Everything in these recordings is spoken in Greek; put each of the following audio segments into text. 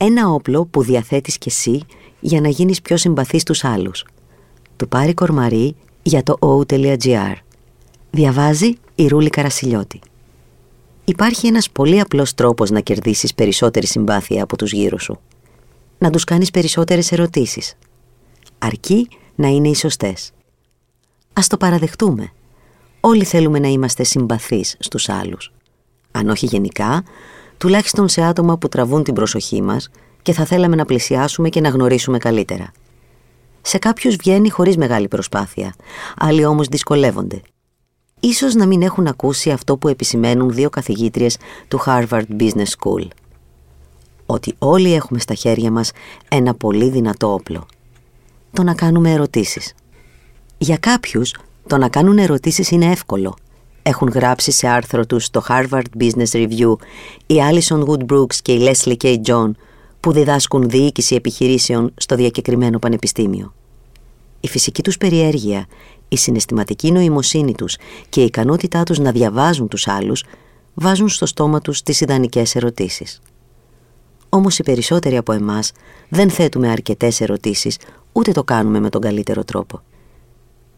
Ένα όπλο που διαθέτεις κι εσύ για να γίνεις πιο συμπαθής στους άλλους. Του πάρει κορμαρί για το o.gr. Διαβάζει η Ρούλη Καρασιλιώτη. Υπάρχει ένας πολύ απλός τρόπος να κερδίσεις περισσότερη συμπάθεια από τους γύρω σου. Να τους κάνεις περισσότερες ερωτήσεις. Αρκεί να είναι οι σωστές. Ας το παραδεχτούμε. Όλοι θέλουμε να είμαστε συμπαθείς στους άλλους. Αν όχι γενικά, τουλάχιστον σε άτομα που τραβούν την προσοχή μας και θα θέλαμε να πλησιάσουμε και να γνωρίσουμε καλύτερα. Σε κάποιους βγαίνει χωρίς μεγάλη προσπάθεια, άλλοι όμως δυσκολεύονται. Ίσως να μην έχουν ακούσει αυτό που επισημαίνουν δύο καθηγήτριες του Harvard Business School. Ότι όλοι έχουμε στα χέρια μας ένα πολύ δυνατό όπλο. Το να κάνουμε ερωτήσεις. Για κάποιους, το να κάνουν ερωτήσεις είναι εύκολο. Έχουν γράψει σε άρθρο τους στο Harvard Business Review η Alison Wood Brooks και η Leslie K. John που διδάσκουν διοίκηση επιχειρήσεων στο διακεκριμένο πανεπιστήμιο. Η φυσική τους περιέργεια, η συναισθηματική νοημοσύνη τους και η ικανότητά τους να διαβάζουν τους άλλους βάζουν στο στόμα τους τις ιδανικές ερωτήσεις. Όμως οι περισσότεροι από εμάς δεν θέτουμε αρκετές ερωτήσεις ούτε το κάνουμε με τον καλύτερο τρόπο.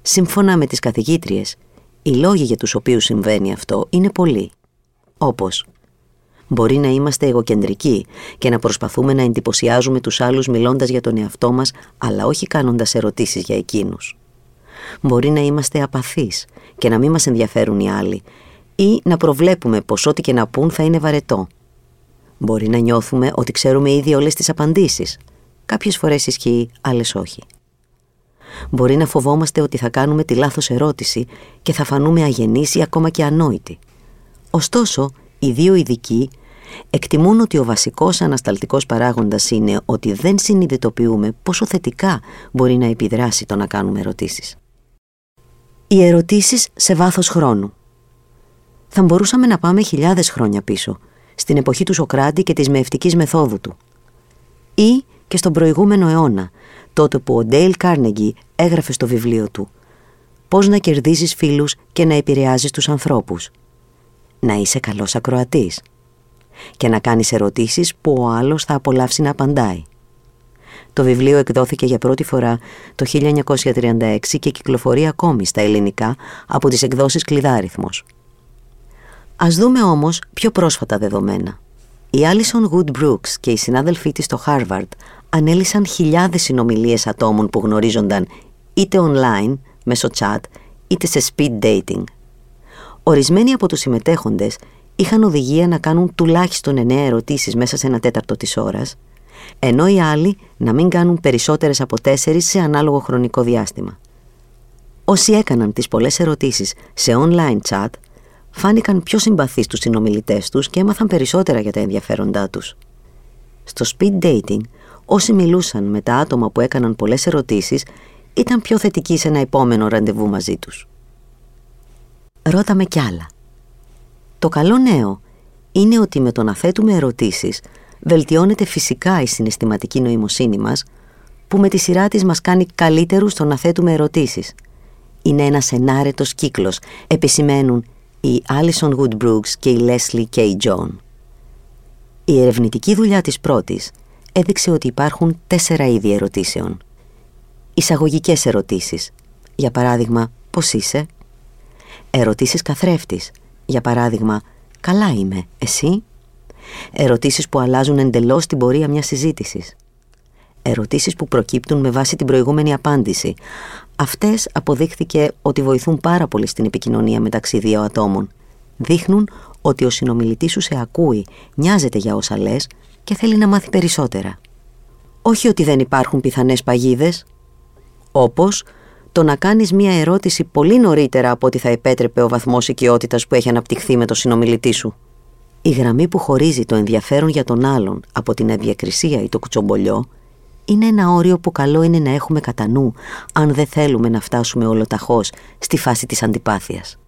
Σύμφωνα με τις καθηγήτριες, οι λόγοι για τους οποίους συμβαίνει αυτό είναι πολλοί. Όπως Μπορεί να είμαστε εγωκεντρικοί και να προσπαθούμε να εντυπωσιάζουμε τους άλλους μιλώντας για τον εαυτό μας, αλλά όχι κάνοντας ερωτήσεις για εκείνους. Μπορεί να είμαστε απαθείς και να μην μας ενδιαφέρουν οι άλλοι ή να προβλέπουμε πως ό,τι και να πούν θα είναι βαρετό. Μπορεί να νιώθουμε ότι ξέρουμε ήδη όλες τις απαντήσεις. Κάποιες φορές ισχύει, άλλες όχι. Μπορεί να φοβόμαστε ότι θα κάνουμε τη λάθος ερώτηση και θα φανούμε αγενείς ή ακόμα και ανόητοι. Ωστόσο, οι δύο ειδικοί εκτιμούν ότι ο βασικός ανασταλτικός παράγοντας είναι ότι δεν συνειδητοποιούμε πόσο θετικά μπορεί να επιδράσει το να κάνουμε ερωτήσεις. Οι ερωτήσεις σε βάθος χρόνου. Θα μπορούσαμε να πάμε χιλιάδες χρόνια πίσω, στην εποχή του Σοκράτη και της μεευτικής μεθόδου του. Ή και στον προηγούμενο αιώνα, τότε που ο Ντέιλ Κάρνεγκι έγραφε στο βιβλίο του «Πώς να κερδίζεις φίλους και να επηρεάζεις τους ανθρώπους». Να είσαι καλός ακροατής και να κάνεις ερωτήσεις που ο άλλος θα απολαύσει να απαντάει. Το βιβλίο εκδόθηκε για πρώτη φορά το 1936 και κυκλοφορεί ακόμη στα ελληνικά από τις εκδόσεις Κλειδάριθμος. Ας δούμε όμως πιο πρόσφατα δεδομένα. Η Alison Wood Brooks και οι συνάδελφοί της στο Harvard ανέλησαν χιλιάδες συνομιλίες ατόμων που γνωρίζονταν είτε online, μέσω chat, είτε σε speed dating. Ορισμένοι από τους συμμετέχοντες είχαν οδηγία να κάνουν τουλάχιστον 9 ερωτήσεις μέσα σε ένα τέταρτο της ώρας, ενώ οι άλλοι να μην κάνουν περισσότερες από 4 σε ανάλογο χρονικό διάστημα. Όσοι έκαναν τις πολλές ερωτήσεις σε online chat, φάνηκαν πιο συμπαθείς στους συνομιλητές τους και έμαθαν περισσότερα για τα ενδιαφέροντά τους. Στο speed dating, όσοι μιλούσαν με τα άτομα που έκαναν πολλές ερωτήσεις, ήταν πιο θετικοί σε ένα επόμενο ραντεβού μαζί τους. Ρώταμε κι άλλα. Το καλό νέο είναι ότι με το να θέτουμε ερωτήσεις βελτιώνεται φυσικά η συναισθηματική νοημοσύνη μας που με τη σειρά της μας κάνει καλύτερους στο να θέτουμε ερωτήσεις. Είναι ένας ενάρετος κύκλος, επισημαίνουν η Alison Wood Brooks και η Leslie K. John. Η ερευνητική δουλειά της πρώτης έδειξε ότι υπάρχουν τέσσερα είδη ερωτήσεων. Εισαγωγικές ερωτήσεις, για παράδειγμα «Πώς είσαι» Ερωτήσεις καθρέφτης, για παράδειγμα, «Καλά είμαι, εσύ» Ερωτήσεις που αλλάζουν εντελώς την πορεία μιας συζήτησης. Ερωτήσεις που προκύπτουν με βάση την προηγούμενη απάντηση. Αυτές αποδείχθηκε ότι βοηθούν πάρα πολύ στην επικοινωνία μεταξύ δύο ατόμων. Δείχνουν ότι ο συνομιλητής σου σε ακούει, νοιάζεται για όσα λες και θέλει να μάθει περισσότερα. Όχι ότι δεν υπάρχουν πιθανές παγίδες, όπως το να κάνεις μία ερώτηση πολύ νωρίτερα από ό,τι θα επέτρεπε ο βαθμός οικειότητας που έχει αναπτυχθεί με το συνομιλητή σου. Η γραμμή που χωρίζει το ενδιαφέρον για τον άλλον από την ευδιακρισία ή το κουτσομπολιό είναι ένα όριο που καλό είναι να έχουμε κατά νου αν δεν θέλουμε να φτάσουμε ολοταχώς στη φάση της αντιπάθειας.